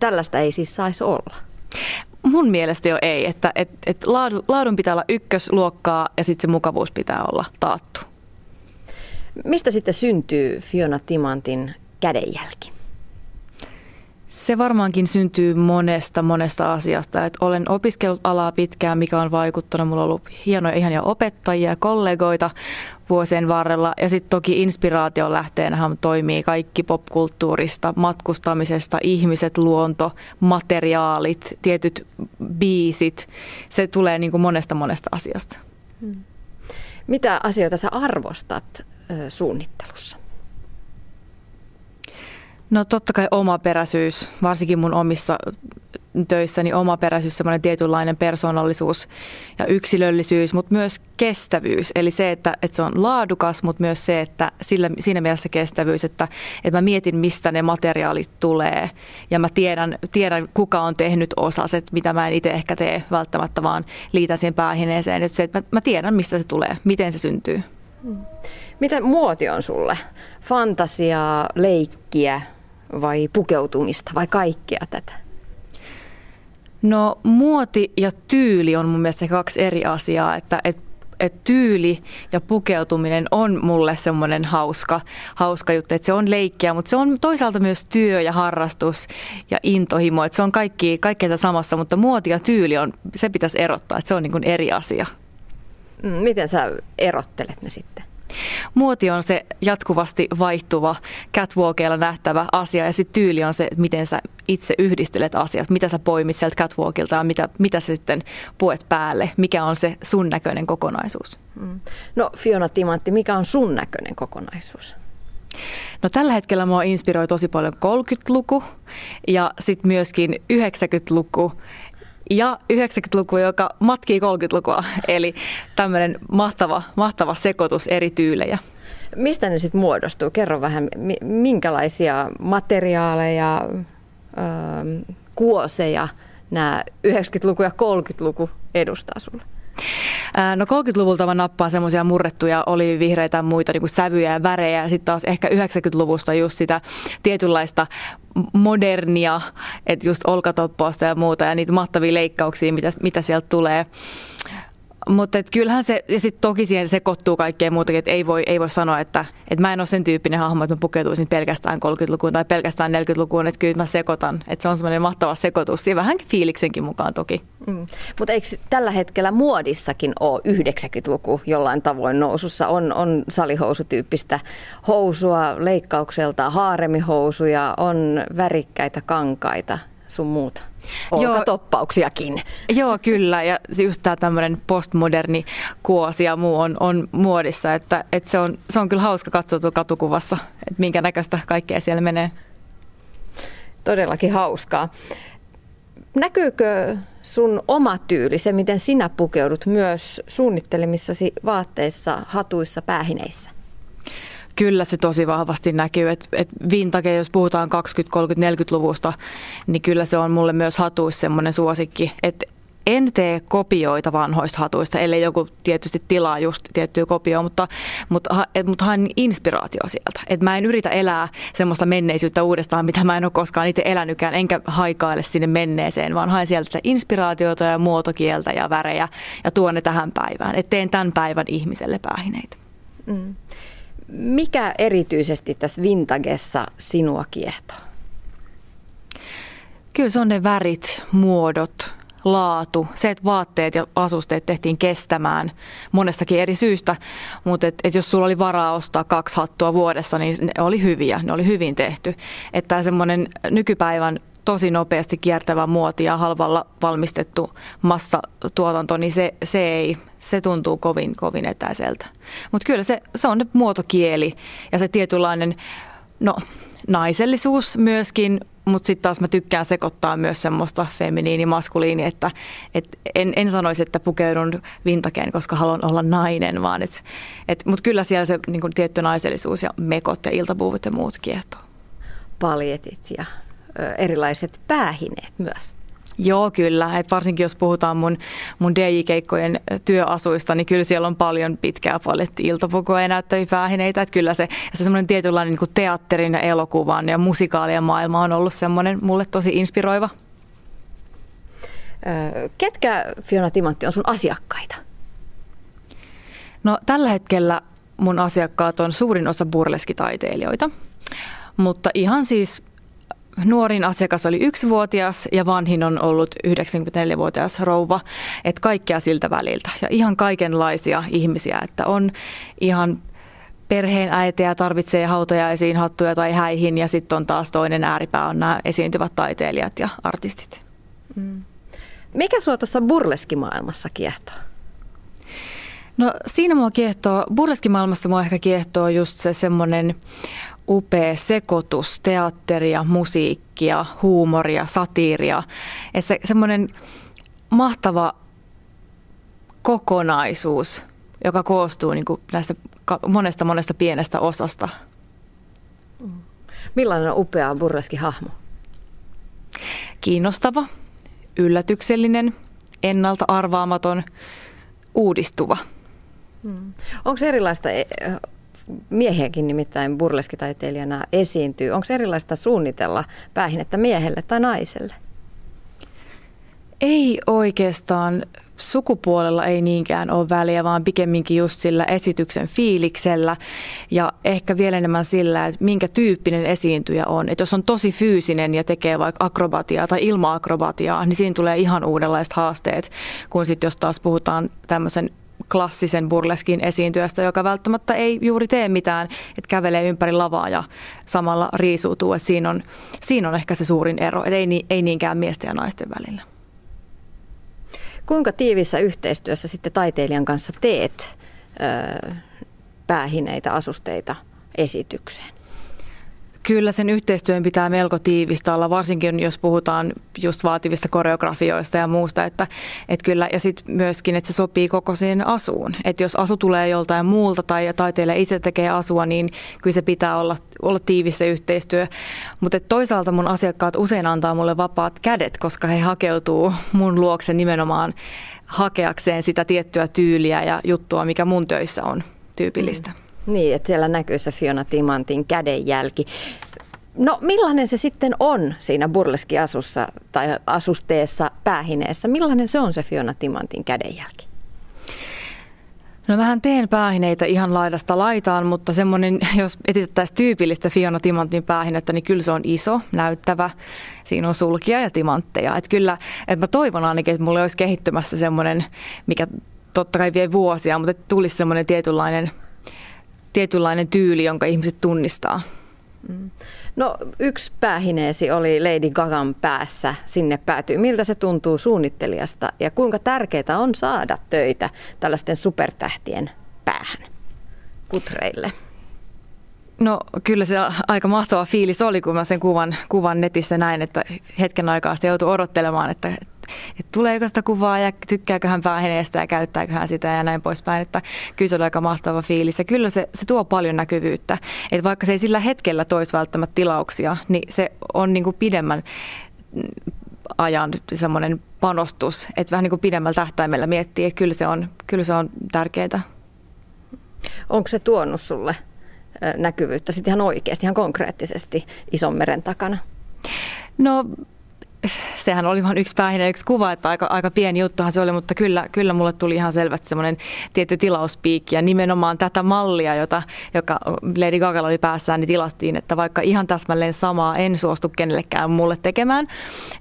tällaista ei siis saisi olla. Mun mielestä jo ei, että et, et laadun pitää olla ykkösluokkaa ja sitten se mukavuus pitää olla taattu. Mistä sitten syntyy Fiona Timantin kädenjälki? Se varmaankin syntyy monesta, monesta asiasta. Et olen opiskellut alaa pitkään, mikä on vaikuttanut. Mulla on ollut hienoja, ihania opettajia ja kollegoita vuosien varrella. Ja sitten toki inspiraation lähteenähän toimii kaikki popkulttuurista, matkustamisesta, ihmiset, luonto, materiaalit, tietyt biisit. Se tulee niin kuin monesta monesta asiasta. Hmm. Mitä asioita sä arvostat suunnittelussa? No totta kai omaperäisyys, varsinkin mun omissa töissäni omaperäisyys, semmoinen tietynlainen persoonallisuus ja yksilöllisyys, mutta myös kestävyys. Eli se, että, että se on laadukas, mutta myös se, että sillä, siinä mielessä kestävyys, että, että mä mietin, mistä ne materiaalit tulee ja mä tiedän, tiedän kuka on tehnyt osaset, mitä mä en itse ehkä tee välttämättä, vaan liitän siihen päähineeseen. Että se, että mä, mä tiedän, mistä se tulee, miten se syntyy. Miten muoti on sulle? Fantasiaa, leikkiä, vai pukeutumista vai kaikkea tätä? No muoti ja tyyli on mun mielestä kaksi eri asiaa, että et, et tyyli ja pukeutuminen on mulle semmoinen hauska, hauska juttu, että se on leikkiä, mutta se on toisaalta myös työ ja harrastus ja intohimo, että se on kaikki, kaikkea samassa, mutta muoti ja tyyli on, se pitäisi erottaa, että se on niin kuin eri asia. Mm, miten sä erottelet ne sitten? Muoti on se jatkuvasti vaihtuva, catwalkeilla nähtävä asia ja sitten tyyli on se, miten sä itse yhdistelet asiat, mitä sä poimit sieltä catwalkilta ja mitä, mitä sä sitten puet päälle, mikä on se sun näköinen kokonaisuus. Mm. No Fiona Timantti, mikä on sun näköinen kokonaisuus? No tällä hetkellä mua inspiroi tosi paljon 30-luku ja sitten myöskin 90-luku ja 90-luku, joka matkii 30-lukua. Eli tämmöinen mahtava, mahtava sekoitus eri tyylejä. Mistä ne sitten muodostuu? Kerro vähän, minkälaisia materiaaleja, kuoseja nämä 90-luku ja 30-luku edustaa sulle? No 30-luvulta mä nappaan semmoisia murrettuja olivihreitä muita niin kuin sävyjä ja värejä. Sitten taas ehkä 90-luvusta just sitä tietynlaista modernia, että just olkatoppausta ja muuta ja niitä mahtavia leikkauksia, mitä, mitä sieltä tulee. Mutta kyllähän se, ja sitten toki siihen sekoittuu kaikkea muutakin, että ei voi, ei voi sanoa, että, että mä en ole sen tyyppinen hahmo, että mä pukeutuisin pelkästään 30-lukuun tai pelkästään 40-lukuun, että kyllä mä sekoitan, että se on semmoinen mahtava sekoitus ja vähän fiiliksenkin mukaan toki. Mm. Mutta eikö tällä hetkellä muodissakin ole 90-luku jollain tavoin nousussa? On, on salihousutyyppistä housua leikkaukselta, haaremihousuja, on värikkäitä kankaita sun muuta? Olkatoppauksiakin. Joo, joo, kyllä. Ja just tämä tämmöinen postmoderni kuosi ja muu on, on muodissa. Että, että se, on, se on kyllä hauska katsoa katukuvassa, että minkä näköistä kaikkea siellä menee. Todellakin hauskaa. Näkyykö sun oma tyyli, se miten sinä pukeudut myös suunnittelemissasi vaatteissa, hatuissa, päähineissä? Kyllä se tosi vahvasti näkyy, että et vintage, jos puhutaan 20, 30, 40-luvusta, niin kyllä se on mulle myös hatuissa semmoinen suosikki, että en tee kopioita vanhoista hatuista, ellei joku tietysti tilaa just tiettyä kopioa, mutta, mutta, mutta haen inspiraatio sieltä. Et mä en yritä elää semmoista menneisyyttä uudestaan, mitä mä en ole koskaan itse elänytkään, enkä haikaile sinne menneeseen, vaan haen sieltä inspiraatiota ja muotokieltä ja värejä ja tuon ne tähän päivään. Et teen tämän päivän ihmiselle päähineitä. Mm. Mikä erityisesti tässä vintagessa sinua kiehtoo? Kyllä se on ne värit, muodot, laatu, se, että vaatteet ja asusteet tehtiin kestämään monestakin eri syystä, mutta et, et jos sulla oli varaa ostaa kaksi hattua vuodessa, niin ne oli hyviä, ne oli hyvin tehty. Että semmoinen nykypäivän tosi nopeasti kiertävä muoti ja halvalla valmistettu massatuotanto, niin se, se ei, se tuntuu kovin, kovin etäiseltä. Mutta kyllä se, se on muotokieli ja se tietynlainen, no naisellisuus myöskin, mutta sitten taas mä tykkään sekoittaa myös semmoista feminiini maskuliini, että et en, en sanoisi, että pukeudun vintakeen, koska haluan olla nainen, vaan et, et, mutta kyllä siellä se niin tietty naisellisuus ja mekot ja iltapuuvut ja muut kiehtoo. Paljetit ja erilaiset päähineet myös. Joo, kyllä. Et varsinkin jos puhutaan mun, mun DJ-keikkojen työasuista, niin kyllä siellä on paljon pitkää paletti iltapukua ja näyttäviä päähineitä. Et kyllä se, se semmoinen tietynlainen niin teatterin ja elokuvan ja musikaalien maailma on ollut semmoinen mulle tosi inspiroiva. Ketkä Fiona Timantti on sun asiakkaita? No tällä hetkellä mun asiakkaat on suurin osa burleskitaiteilijoita, mutta ihan siis nuorin asiakas oli yksivuotias ja vanhin on ollut 94-vuotias rouva, että kaikkea siltä väliltä ja ihan kaikenlaisia ihmisiä, että on ihan perheen äitejä tarvitsee hautajaisiin, hattuja tai häihin ja sitten on taas toinen ääripää on nämä esiintyvät taiteilijat ja artistit. Mm. Mikä sua tuossa burleskimaailmassa kiehtoo? No siinä mua kiehtoo, burleskimaailmassa mua ehkä kiehtoo just se semmoinen upea sekoitus teatteria, musiikkia, huumoria, satiiria. Se, semmoinen mahtava kokonaisuus, joka koostuu niin kuin näistä monesta monesta pienestä osasta. Millainen on upea burleski hahmo? Kiinnostava, yllätyksellinen, ennalta arvaamaton, uudistuva. Hmm. Onko erilaista e, miehiäkin nimittäin burleskitaiteilijana esiintyy. Onko erilaista suunnitella päähinettä miehelle tai naiselle? Ei oikeastaan. Sukupuolella ei niinkään ole väliä, vaan pikemminkin just sillä esityksen fiiliksellä ja ehkä vielä enemmän sillä, että minkä tyyppinen esiintyjä on. Että jos on tosi fyysinen ja tekee vaikka akrobatiaa tai ilma-akrobatiaa, niin siinä tulee ihan uudenlaiset haasteet, kun sitten jos taas puhutaan tämmöisen klassisen burleskin esiintyjästä, joka välttämättä ei juuri tee mitään, että kävelee ympäri lavaa ja samalla riisuutuu. Että siinä, on, siinä on ehkä se suurin ero, että ei, ei niinkään miesten ja naisten välillä. Kuinka tiivissä yhteistyössä sitten taiteilijan kanssa teet ö, päähineitä, asusteita esitykseen? Kyllä sen yhteistyön pitää melko tiivistä olla, varsinkin jos puhutaan just vaativista koreografioista ja muusta. Että, että kyllä, ja sitten myöskin, että se sopii koko siihen asuun. Että jos asu tulee joltain muulta tai taiteilija itse tekee asua, niin kyllä se pitää olla, olla tiivissä yhteistyö. Mutta toisaalta mun asiakkaat usein antaa mulle vapaat kädet, koska he hakeutuu mun luokse nimenomaan hakeakseen sitä tiettyä tyyliä ja juttua, mikä mun töissä on tyypillistä. Mm. Niin, että siellä näkyy se Fiona Timantin kädenjälki. No millainen se sitten on siinä burleskiasussa tai asusteessa päähineessä? Millainen se on se Fiona Timantin kädenjälki? No vähän teen päähineitä ihan laidasta laitaan, mutta semmoinen, jos etitettäisiin tyypillistä Fiona Timantin päähinettä, niin kyllä se on iso, näyttävä. Siinä on sulkia ja timantteja. Että kyllä, että mä toivon ainakin, että mulle olisi kehittymässä semmoinen, mikä totta kai vie vuosia, mutta tulisi semmoinen tietynlainen tietynlainen tyyli, jonka ihmiset tunnistaa. Mm. No yksi päähineesi oli Lady Gagan päässä, sinne päätyy. Miltä se tuntuu suunnittelijasta ja kuinka tärkeää on saada töitä tällaisten supertähtien päähän kutreille? No kyllä se aika mahtava fiilis oli, kun mä sen kuvan, kuvan netissä näin, että hetken aikaa sitten joutui odottelemaan, että että tuleeko sitä kuvaa ja tykkääkö hän päähineestä ja käyttääkö hän sitä ja näin poispäin. Että kyllä se oli aika mahtava fiilis ja kyllä se, se tuo paljon näkyvyyttä. Että vaikka se ei sillä hetkellä toisi välttämättä tilauksia, niin se on niin kuin pidemmän ajan semmoinen panostus, että vähän niin kuin pidemmällä tähtäimellä miettii, että kyllä se on, kyllä se on tärkeää. Onko se tuonut sulle näkyvyyttä sitten ihan oikeasti, ihan konkreettisesti ison meren takana? No sehän oli vain yksi päähinen yksi kuva, että aika, aika pieni juttuhan se oli, mutta kyllä, kyllä mulle tuli ihan selvästi semmoinen tietty tilauspiikki ja nimenomaan tätä mallia, jota, joka Lady Gaga oli päässään, niin tilattiin, että vaikka ihan täsmälleen samaa en suostu kenellekään mulle tekemään,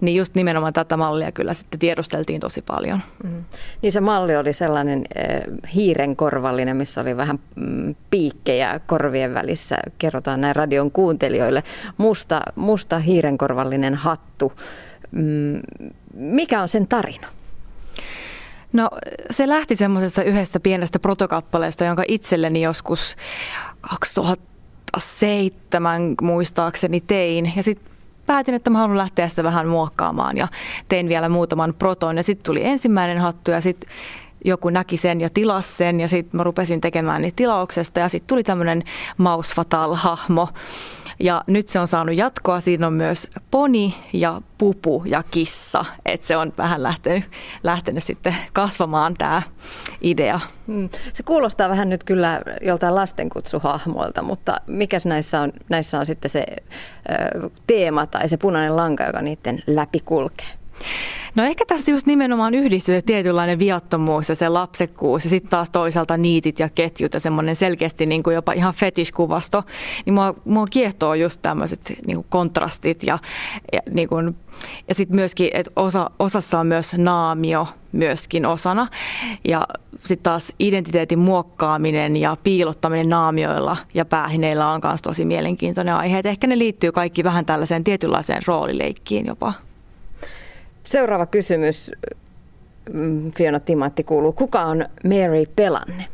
niin just nimenomaan tätä mallia kyllä sitten tiedusteltiin tosi paljon. Mm. Niin se malli oli sellainen äh, hiirenkorvallinen, missä oli vähän mm, piikkejä korvien välissä, kerrotaan näin radion kuuntelijoille, musta, musta hiirenkorvallinen hattu, mikä on sen tarina? No se lähti semmoisesta yhdestä pienestä protokappaleesta, jonka itselleni joskus 2007 muistaakseni tein. Ja sitten päätin, että mä haluan lähteä sitä vähän muokkaamaan ja tein vielä muutaman proton. Ja sitten tuli ensimmäinen hattu ja sitten joku näki sen ja tilasi sen ja sitten mä rupesin tekemään niitä tilauksesta ja sitten tuli tämmöinen Maus Fatal-hahmo Ja nyt se on saanut jatkoa. Siinä on myös poni ja pupu ja kissa. Että se on vähän lähtenyt, lähtenyt sitten kasvamaan tämä idea. Hmm. Se kuulostaa vähän nyt kyllä joltain lastenkutsuhahmoilta, mutta mikäs näissä on, näissä on sitten se teema tai se punainen lanka, joka niiden läpi kulkee? No ehkä tässä just nimenomaan yhdistyy se tietynlainen viattomuus ja se lapsekkuus ja sitten taas toisaalta niitit ja ketjut ja semmoinen selkeästi niin kuin jopa ihan fetiskuvasto. Niin mua, mua kiehtoo just tämmöiset niin kontrastit ja, ja, niin ja sitten myöskin, että osa, osassa on myös naamio myöskin osana. Ja sitten taas identiteetin muokkaaminen ja piilottaminen naamioilla ja päähineillä on myös tosi mielenkiintoinen aihe. Et ehkä ne liittyy kaikki vähän tällaiseen tietynlaiseen roolileikkiin jopa. Seuraava kysymys, mm, Fiona Timatti kuuluu. Kuka on Mary Pelanne?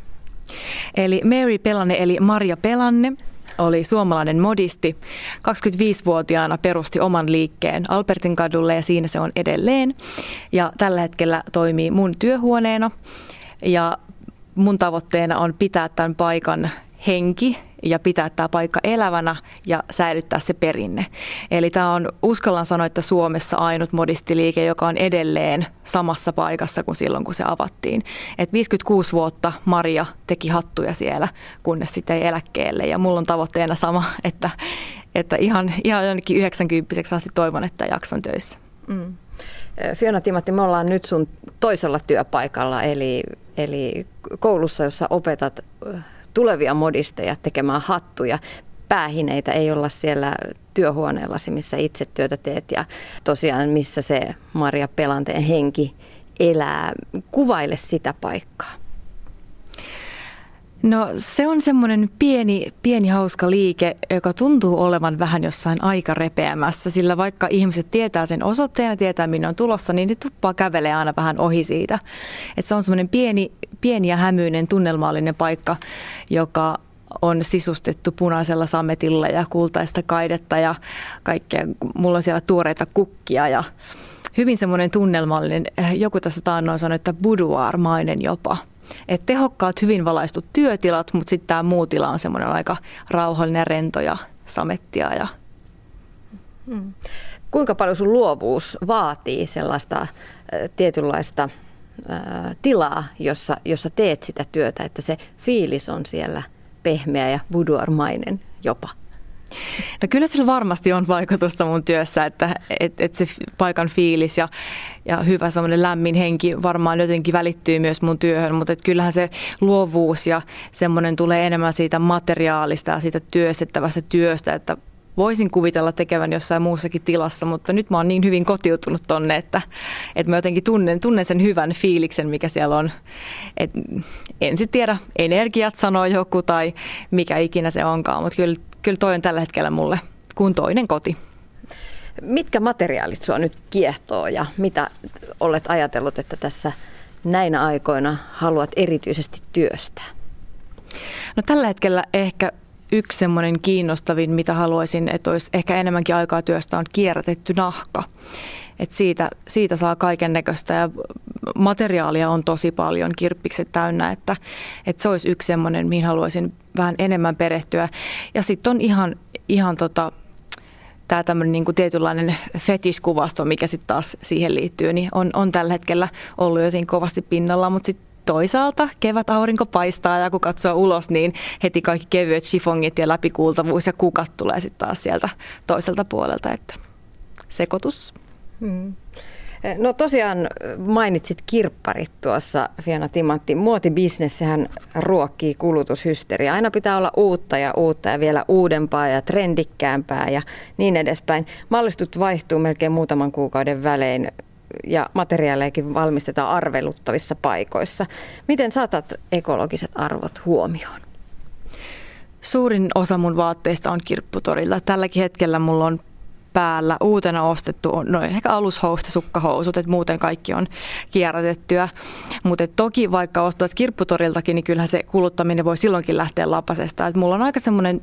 Eli Mary Pelanne, eli Maria Pelanne, oli suomalainen modisti. 25-vuotiaana perusti oman liikkeen Albertin kadulle ja siinä se on edelleen. Ja tällä hetkellä toimii mun työhuoneena ja mun tavoitteena on pitää tämän paikan henki ja pitää tämä paikka elävänä ja säilyttää se perinne. Eli tämä on, uskallan sanoa, että Suomessa ainut modistiliike, joka on edelleen samassa paikassa kuin silloin, kun se avattiin. Et 56 vuotta Maria teki hattuja siellä, kunnes sitten ei eläkkeelle. Ja mulla on tavoitteena sama, että, että ihan, ihan jonnekin 90 asti toivon, että jakson töissä. Mm. Fiona Timatti, me ollaan nyt sun toisella työpaikalla, eli, eli koulussa, jossa opetat tulevia modisteja tekemään hattuja. Päähineitä ei olla siellä työhuoneellasi, missä itse työtä teet ja tosiaan missä se Maria Pelanteen henki elää. Kuvaile sitä paikkaa. No se on semmoinen pieni, pieni hauska liike, joka tuntuu olevan vähän jossain aika repeämässä, sillä vaikka ihmiset tietää sen osoitteen ja tietää minne on tulossa, niin ne tuppaa kävelee aina vähän ohi siitä. Et se on semmoinen pieni, pieni ja hämyinen tunnelmallinen paikka, joka on sisustettu punaisella sametilla ja kultaista kaidetta ja kaikkea. Mulla on siellä tuoreita kukkia ja hyvin semmoinen tunnelmallinen, joku tässä taannoin sanoi, että boudoir-mainen jopa – et tehokkaat, hyvin valaistut työtilat, mutta sitten tämä muu tila on semmoinen aika rauhallinen, rento ja samettia. Ja... Hmm. Kuinka paljon sun luovuus vaatii sellaista äh, tietynlaista äh, tilaa, jossa, jossa teet sitä työtä, että se fiilis on siellä pehmeä ja boudoirmainen jopa? No kyllä sillä varmasti on vaikutusta mun työssä, että et, et se paikan fiilis ja, ja hyvä semmoinen lämmin henki varmaan jotenkin välittyy myös mun työhön, mutta et kyllähän se luovuus ja semmoinen tulee enemmän siitä materiaalista ja siitä työstettävästä työstä, että voisin kuvitella tekevän jossain muussakin tilassa, mutta nyt mä oon niin hyvin kotiutunut tonne, että, että mä jotenkin tunnen, tunnen sen hyvän fiiliksen, mikä siellä on. Et en sitten tiedä, energiat sanoo joku tai mikä ikinä se onkaan, mutta kyllä, kyllä toi on tällä hetkellä mulle kuin toinen koti. Mitkä materiaalit sua nyt kiehtoo ja mitä olet ajatellut, että tässä näinä aikoina haluat erityisesti työstää? No tällä hetkellä ehkä yksi semmoinen kiinnostavin, mitä haluaisin, että olisi ehkä enemmänkin aikaa työstä, on kierrätetty nahka. Et siitä, siitä saa kaiken näköistä ja materiaalia on tosi paljon, kirppikset täynnä, että, että se olisi yksi semmoinen, mihin haluaisin vähän enemmän perehtyä. Ja sitten on ihan, ihan tota, tämä tämmöinen niin kuin tietynlainen fetiskuvasto, mikä sitten taas siihen liittyy, niin on, on tällä hetkellä ollut jotenkin kovasti pinnalla, mutta sitten toisaalta kevät aurinko paistaa ja kun katsoo ulos, niin heti kaikki kevyet chifongit ja läpikuultavuus ja kukat tulee sitten taas sieltä toiselta puolelta, että sekoitus. Hmm. No tosiaan mainitsit kirpparit tuossa, Fiona Timantti. Muotibisnes, sehän ruokkii kulutushysteria. Aina pitää olla uutta ja uutta ja vielä uudempaa ja trendikkäämpää ja niin edespäin. Mallistut vaihtuu melkein muutaman kuukauden välein ja materiaalejakin valmistetaan arveluttavissa paikoissa. Miten saatat ekologiset arvot huomioon? Suurin osa mun vaatteista on kirpputorilla. Tälläkin hetkellä mulla on päällä uutena ostettu on no ehkä alushousut ja sukkahousut, että muuten kaikki on kierrätettyä. Mutta toki vaikka ostaisi kirpputoriltakin, niin kyllähän se kuluttaminen voi silloinkin lähteä lapasesta. Et mulla on aika semmoinen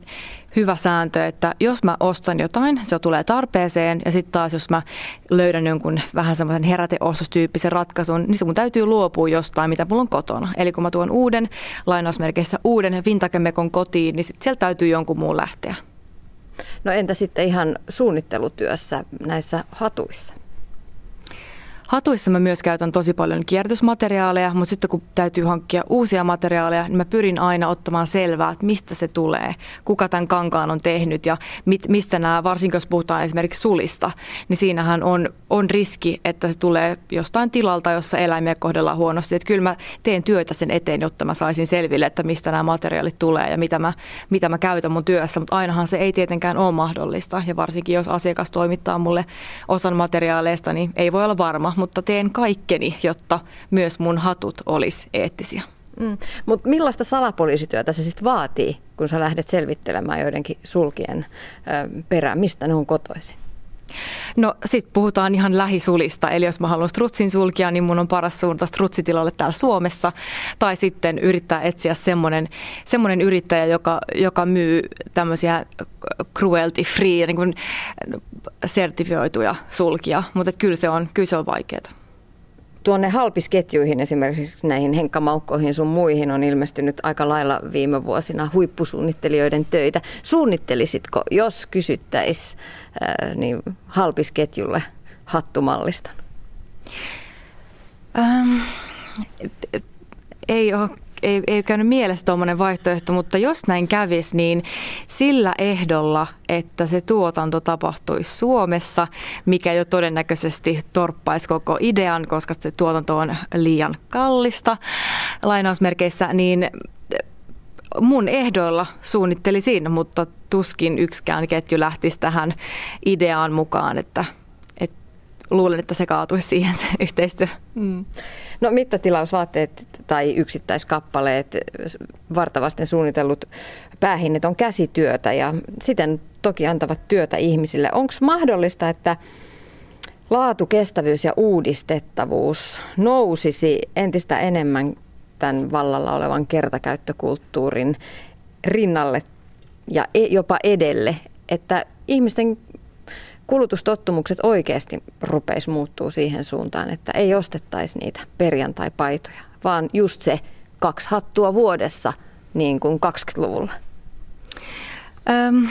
hyvä sääntö, että jos mä ostan jotain, se tulee tarpeeseen ja sitten taas jos mä löydän jonkun vähän semmoisen heräteostostyyppisen ratkaisun, niin se mun täytyy luopua jostain, mitä mulla on kotona. Eli kun mä tuon uuden, lainausmerkeissä uuden vintakemekon kotiin, niin sit sieltä täytyy jonkun muun lähteä. No entä sitten ihan suunnittelutyössä näissä hatuissa? Hatuissa mä myös käytän tosi paljon kierrätysmateriaaleja, mutta sitten kun täytyy hankkia uusia materiaaleja, niin mä pyrin aina ottamaan selvää, että mistä se tulee, kuka tämän kankaan on tehnyt ja mit, mistä nämä, varsinkin jos puhutaan esimerkiksi sulista, niin siinähän on, on riski, että se tulee jostain tilalta, jossa eläimiä kohdellaan huonosti. Että kyllä mä teen työtä sen eteen, jotta mä saisin selville, että mistä nämä materiaalit tulee ja mitä mä, mitä mä käytän mun työssä, mutta ainahan se ei tietenkään ole mahdollista. Ja varsinkin jos asiakas toimittaa mulle osan materiaaleista, niin ei voi olla varma, mutta teen kaikkeni, jotta myös mun hatut olisi eettisiä. Mm. Mutta millaista salapoliisityötä se sitten vaatii, kun sä lähdet selvittelemään joidenkin sulkien perään? Mistä ne on kotoisin? No sit puhutaan ihan lähisulista, eli jos mä haluan strutsin sulkia, niin mun on paras suunta strutsitilalle täällä Suomessa. Tai sitten yrittää etsiä semmoinen, semmoinen yrittäjä, joka, joka myy tämmöisiä cruelty free, niin sertifioituja sulkia, mutta kyllä se on, kyllä se on vaikeaa. Tuonne halpisketjuihin, esimerkiksi näihin henkkamaukkoihin sun muihin, on ilmestynyt aika lailla viime vuosina huippusuunnittelijoiden töitä. Suunnittelisitko, jos kysyttäisiin niin halpisketjulle hattumalliston? Ähm, ei ole ei, ei käynyt mielessä tuommoinen vaihtoehto, mutta jos näin kävisi, niin sillä ehdolla, että se tuotanto tapahtuisi Suomessa, mikä jo todennäköisesti torppaisi koko idean, koska se tuotanto on liian kallista lainausmerkeissä, niin mun ehdoilla suunnittelisin, mutta tuskin yksikään ketju lähtisi tähän ideaan mukaan, että, luulen, että se kaatuisi siihen se yhteistyö. Mm. No mittatilausvaatteet tai yksittäiskappaleet, vartavasten suunnitellut päähinnet on käsityötä ja siten toki antavat työtä ihmisille. Onko mahdollista, että laatu, kestävyys ja uudistettavuus nousisi entistä enemmän tämän vallalla olevan kertakäyttökulttuurin rinnalle ja e, jopa edelle, että ihmisten kulutustottumukset oikeasti rupeisi muuttuu siihen suuntaan, että ei ostettaisi niitä perjantai-paitoja, vaan just se kaksi hattua vuodessa niin kuin 20-luvulla. Öm,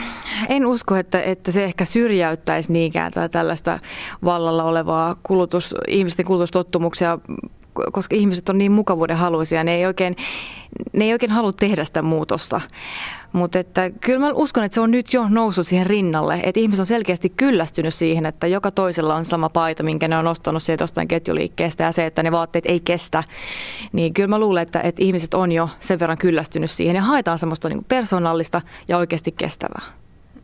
en usko, että, että se ehkä syrjäyttäisi niinkään tällaista vallalla olevaa kulutus, ihmisten kulutustottumuksia koska ihmiset on niin mukavuuden haluisia, ne ei oikein, ne ei oikein halua tehdä sitä muutosta. Mutta että kyllä mä uskon, että se on nyt jo noussut siihen rinnalle, että ihmiset on selkeästi kyllästynyt siihen, että joka toisella on sama paita, minkä ne on ostanut sieltä jostain ketjuliikkeestä ja se, että ne vaatteet ei kestä. Niin kyllä mä luulen, että, että ihmiset on jo sen verran kyllästynyt siihen ja haetaan semmoista niin persoonallista ja oikeasti kestävää.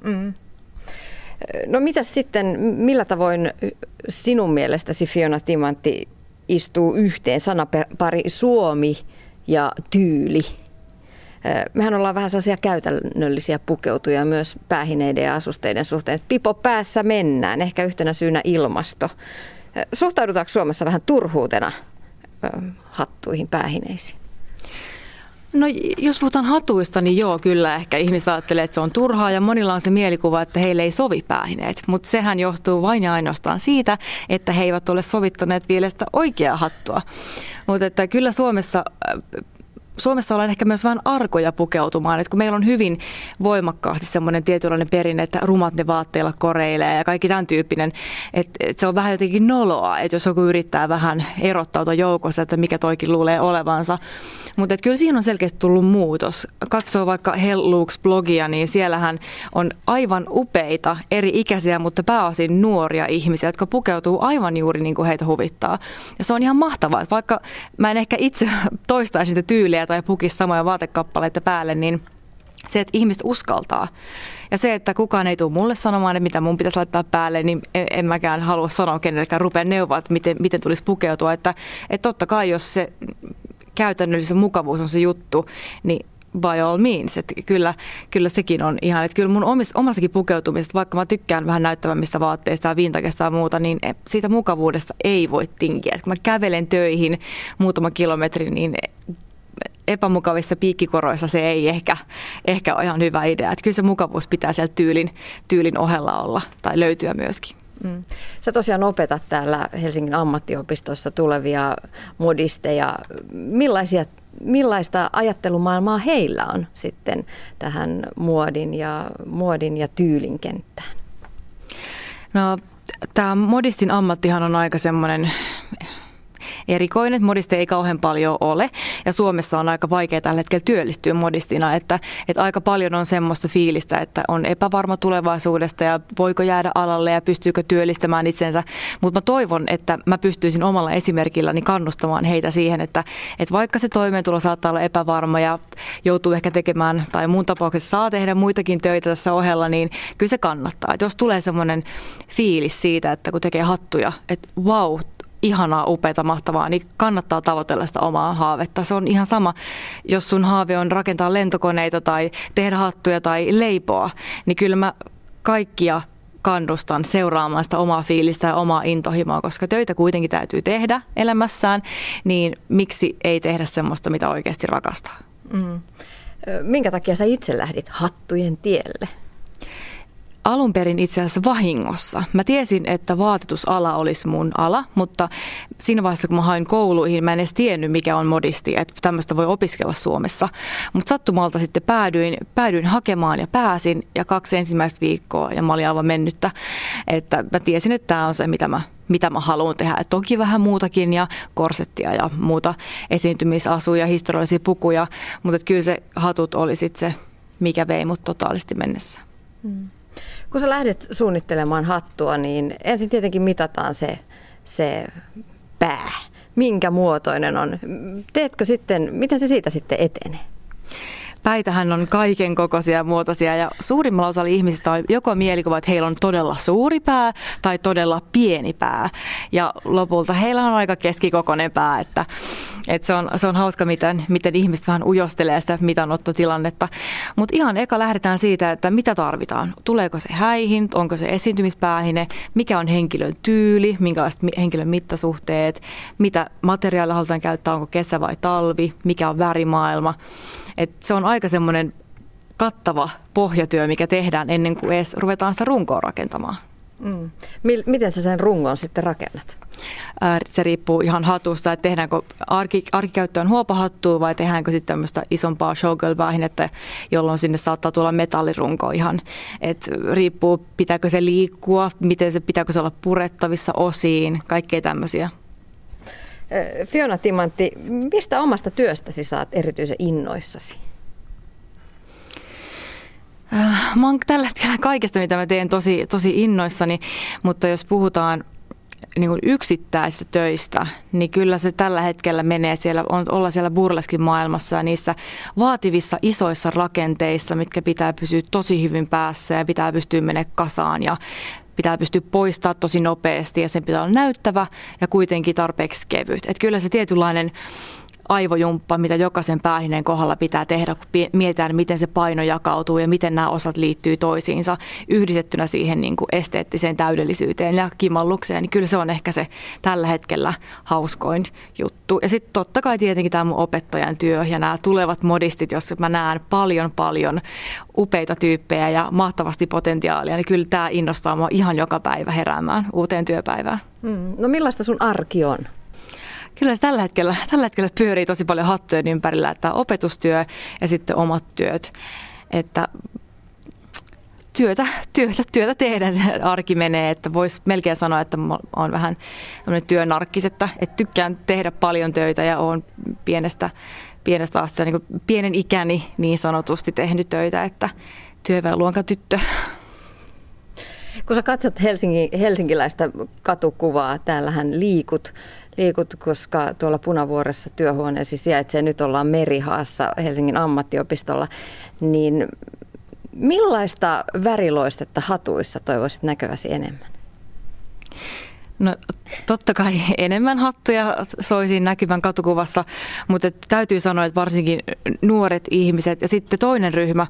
Mm. No mitä sitten, millä tavoin sinun mielestäsi Fiona Timantti istuu yhteen sanapari Suomi ja tyyli. Mehän ollaan vähän sellaisia käytännöllisiä pukeutuja myös päähineiden ja asusteiden suhteen. Pipo päässä mennään, ehkä yhtenä syynä ilmasto. Suhtaudutaanko Suomessa vähän turhuutena hattuihin, päähineisiin? No jos puhutaan hatuista, niin joo, kyllä ehkä ihmiset ajattelee, että se on turhaa ja monilla on se mielikuva, että heille ei sovi päähineet. Mutta sehän johtuu vain ja ainoastaan siitä, että he eivät ole sovittaneet vielä sitä oikeaa hattua. Mutta että kyllä Suomessa Suomessa ollaan ehkä myös vähän arkoja pukeutumaan, että kun meillä on hyvin voimakkaasti semmoinen tietynlainen perinne, että rumat ne vaatteilla koreilee ja kaikki tämän tyyppinen, että, että se on vähän jotenkin noloa, että jos joku yrittää vähän erottautua joukossa, että mikä toikin luulee olevansa. Mutta kyllä siihen on selkeästi tullut muutos. Katsoo vaikka Hell Looks-blogia, niin siellähän on aivan upeita eri ikäisiä, mutta pääosin nuoria ihmisiä, jotka pukeutuu aivan juuri niin kuin heitä huvittaa. Ja se on ihan mahtavaa, että vaikka mä en ehkä itse toistaisi sitä tyyliä tai pukisi samoja vaatekappaleita päälle, niin se, että ihmiset uskaltaa. Ja se, että kukaan ei tule mulle sanomaan, että mitä mun pitäisi laittaa päälle, niin en mäkään halua sanoa kenellekään rupea neuvoa, että miten, miten tulisi pukeutua. Että, että totta kai, jos se käytännöllisen mukavuus on se juttu, niin by all means. Että kyllä, kyllä sekin on ihan, että kyllä mun omis, omassakin pukeutumisesta, vaikka mä tykkään vähän näyttävämmistä vaatteista ja vintakesta ja muuta, niin siitä mukavuudesta ei voi tinkiä. Kun mä kävelen töihin muutama kilometri, niin epämukavissa piikkikoroissa se ei ehkä, ehkä ole ihan hyvä idea. Että kyllä se mukavuus pitää siellä tyylin, tyylin ohella olla tai löytyä myöskin. Mm. Sä tosiaan opetat täällä Helsingin ammattiopistossa tulevia modisteja. Millaisia, millaista ajattelumaailmaa heillä on sitten tähän muodin ja, muodin ja tyylin kenttään? No, tämä modistin ammattihan on aika semmoinen erikoinen. Modiste ei kauhean paljon ole ja Suomessa on aika vaikea tällä hetkellä työllistyä modistina, että, että aika paljon on semmoista fiilistä, että on epävarma tulevaisuudesta ja voiko jäädä alalle ja pystyykö työllistämään itsensä. Mutta mä toivon, että mä pystyisin omalla esimerkilläni kannustamaan heitä siihen, että, että vaikka se toimeentulo saattaa olla epävarma ja joutuu ehkä tekemään tai muun tapauksessa saa tehdä muitakin töitä tässä ohella, niin kyllä se kannattaa. Et jos tulee semmoinen fiilis siitä, että kun tekee hattuja, että wow, ihanaa, upeata, mahtavaa, niin kannattaa tavoitella sitä omaa haavetta. Se on ihan sama, jos sun haave on rakentaa lentokoneita tai tehdä hattuja tai leipoa, niin kyllä mä kaikkia kannustan seuraamaan sitä omaa fiilistä ja omaa intohimoa, koska töitä kuitenkin täytyy tehdä elämässään, niin miksi ei tehdä semmoista, mitä oikeasti rakastaa? Mm. Minkä takia sä itse lähdit hattujen tielle? Alun perin itse asiassa vahingossa. Mä tiesin, että vaatetusala olisi mun ala, mutta siinä vaiheessa, kun mä hain kouluihin, mä en edes tiennyt, mikä on modisti, että tämmöistä voi opiskella Suomessa. Mutta sattumalta sitten päädyin, päädyin hakemaan ja pääsin, ja kaksi ensimmäistä viikkoa, ja mä olin aivan mennyttä. Että mä tiesin, että tämä on se, mitä mä mitä mä haluan tehdä. Et toki vähän muutakin ja korsettia ja muuta esiintymisasuja, historiallisia pukuja, mutta kyllä se hatut oli sitten se, mikä vei mut totaalisti mennessä. Hmm. Kun sä lähdet suunnittelemaan hattua, niin ensin tietenkin mitataan se, se pää. Minkä muotoinen on? Teetkö sitten, miten se siitä sitten etenee? Päitähän on kaiken kokoisia ja muotoisia ja suurimmalla osalla ihmisistä on joko mielikuva, että heillä on todella suuri pää tai todella pieni pää. Ja lopulta heillä on aika keskikokoinen pää, että, että se, on, se on hauska, miten, miten ihmiset vähän ujostelee sitä mitanottotilannetta. Mutta ihan eka lähdetään siitä, että mitä tarvitaan. Tuleeko se häihin, onko se esiintymispäähine, mikä on henkilön tyyli, minkälaiset henkilön mittasuhteet, mitä materiaalia halutaan käyttää, onko kesä vai talvi, mikä on värimaailma. Et se on aika semmoinen kattava pohjatyö, mikä tehdään ennen kuin edes ruvetaan sitä runkoa rakentamaan. Mm. Miten sä sen rungon sitten rakennat? Se riippuu ihan hatusta, että tehdäänkö arki, arkikäyttöön huopahattua vai tehdäänkö sitten tämmöistä isompaa showgirl-vähinettä, jolloin sinne saattaa tulla metallirunko ihan. Et riippuu, pitääkö se liikkua, miten se, pitääkö se olla purettavissa osiin, kaikkea tämmöisiä. Fiona Timantti, mistä omasta työstäsi saat erityisen innoissasi? Äh, mä oon tällä hetkellä kaikesta, mitä mä teen, tosi, tosi innoissani, mutta jos puhutaan niin kuin yksittäisistä töistä, niin kyllä se tällä hetkellä menee siellä, on, olla siellä burleskin maailmassa ja niissä vaativissa isoissa rakenteissa, mitkä pitää pysyä tosi hyvin päässä ja pitää pystyä menemään kasaan ja pitää pystyä poistaa tosi nopeasti ja sen pitää olla näyttävä ja kuitenkin tarpeeksi kevyt. Että kyllä se tietynlainen aivojumppa, mitä jokaisen päähineen kohdalla pitää tehdä, kun mietitään, miten se paino jakautuu ja miten nämä osat liittyy toisiinsa yhdistettynä siihen niin kuin esteettiseen täydellisyyteen ja kimallukseen, niin kyllä se on ehkä se tällä hetkellä hauskoin juttu. Ja sitten totta kai tietenkin tämä mun opettajan työ ja nämä tulevat modistit, jos mä näen paljon paljon upeita tyyppejä ja mahtavasti potentiaalia, niin kyllä tämä innostaa mua ihan joka päivä heräämään uuteen työpäivään. Mm. No millaista sun arki on? Kyllä se tällä hetkellä, tällä hetkellä pyörii tosi paljon hattujen ympärillä, että opetustyö ja sitten omat työt. Että työtä, työtä, työtä tehdään se arki menee, että voisi melkein sanoa, että olen vähän työnarkkis, että, että tykkään tehdä paljon töitä ja olen pienestä, pienestä asti niin pienen ikäni niin sanotusti tehnyt töitä, että työväenluokan tyttö. Kun sä katsot Helsingin, helsinkiläistä katukuvaa, täällähän liikut liikut, koska tuolla Punavuoressa työhuoneesi sijaitsee, nyt ollaan Merihaassa Helsingin ammattiopistolla, niin millaista väriloistetta hatuissa toivoisit näkeväsi enemmän? No totta kai enemmän hattuja soisin näkyvän katukuvassa, mutta täytyy sanoa, että varsinkin nuoret ihmiset ja sitten toinen ryhmä,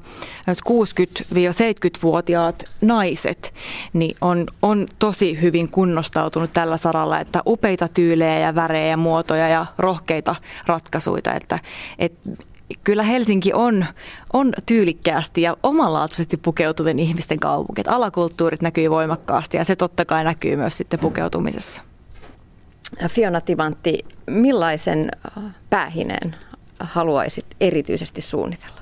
60-70-vuotiaat naiset, niin on, on tosi hyvin kunnostautunut tällä saralla, että upeita tyylejä ja värejä ja muotoja ja rohkeita ratkaisuja, että, että kyllä Helsinki on, on tyylikkäästi ja omanlaatuisesti pukeutuvien ihmisten kaupunki. Että alakulttuurit näkyy voimakkaasti ja se totta kai näkyy myös sitten pukeutumisessa. Fiona Tivantti, millaisen päähineen haluaisit erityisesti suunnitella?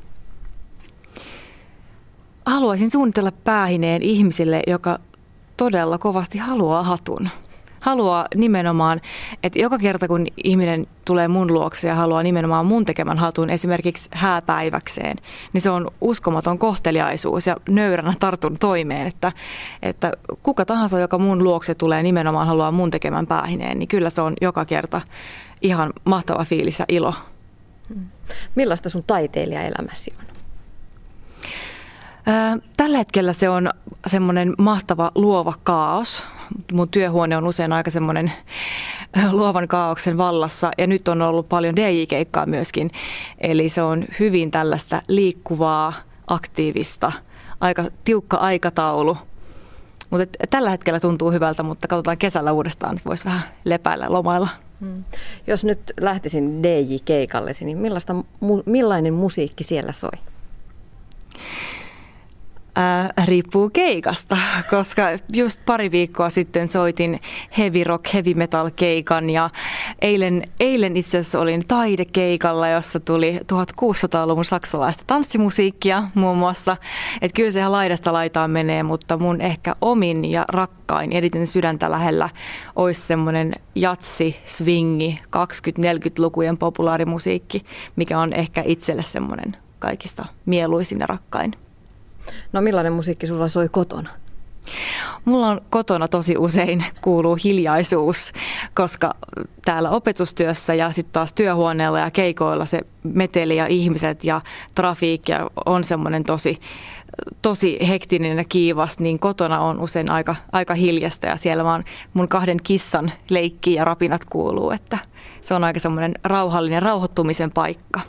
Haluaisin suunnitella päähineen ihmisille, joka todella kovasti haluaa hatun haluaa nimenomaan, että joka kerta kun ihminen tulee mun luokse ja haluaa nimenomaan mun tekemän hatun esimerkiksi hääpäiväkseen, niin se on uskomaton kohteliaisuus ja nöyränä tartun toimeen, että, että kuka tahansa, joka mun luokse tulee nimenomaan haluaa mun tekemän päähineen, niin kyllä se on joka kerta ihan mahtava fiilis ja ilo. Millaista sun taiteilijaelämäsi on? Tällä hetkellä se on semmoinen mahtava luova kaos. Mun työhuone on usein aika semmoinen luovan kaauksen vallassa ja nyt on ollut paljon DJ-keikkaa myöskin. Eli se on hyvin tällaista liikkuvaa, aktiivista, aika tiukka aikataulu. Mutta tällä hetkellä tuntuu hyvältä, mutta katsotaan kesällä uudestaan, että voisi vähän lepäillä lomailla. Hmm. Jos nyt lähtisin DJ-keikallesi, niin millaista, millainen musiikki siellä soi? Ää, riippuu keikasta, koska just pari viikkoa sitten soitin heavy rock, heavy metal keikan ja eilen, eilen itse asiassa olin taidekeikalla, jossa tuli 1600-luvun saksalaista tanssimusiikkia muun muassa. Että kyllä se ihan laidasta laitaan menee, mutta mun ehkä omin ja rakkain, editen sydäntä lähellä, olisi semmoinen jatsi, swingi, 20-40-lukujen populaarimusiikki, mikä on ehkä itselle semmoinen kaikista mieluisin ja rakkain. No millainen musiikki sulla soi kotona? Mulla on kotona tosi usein kuuluu hiljaisuus, koska täällä opetustyössä ja sitten taas työhuoneella ja keikoilla se meteli ja ihmiset ja trafiikki on semmoinen tosi, tosi hektinen ja kiivas, niin kotona on usein aika, aika hiljasta ja siellä vaan mun kahden kissan leikki ja rapinat kuuluu, että se on aika semmoinen rauhallinen rauhoittumisen paikka.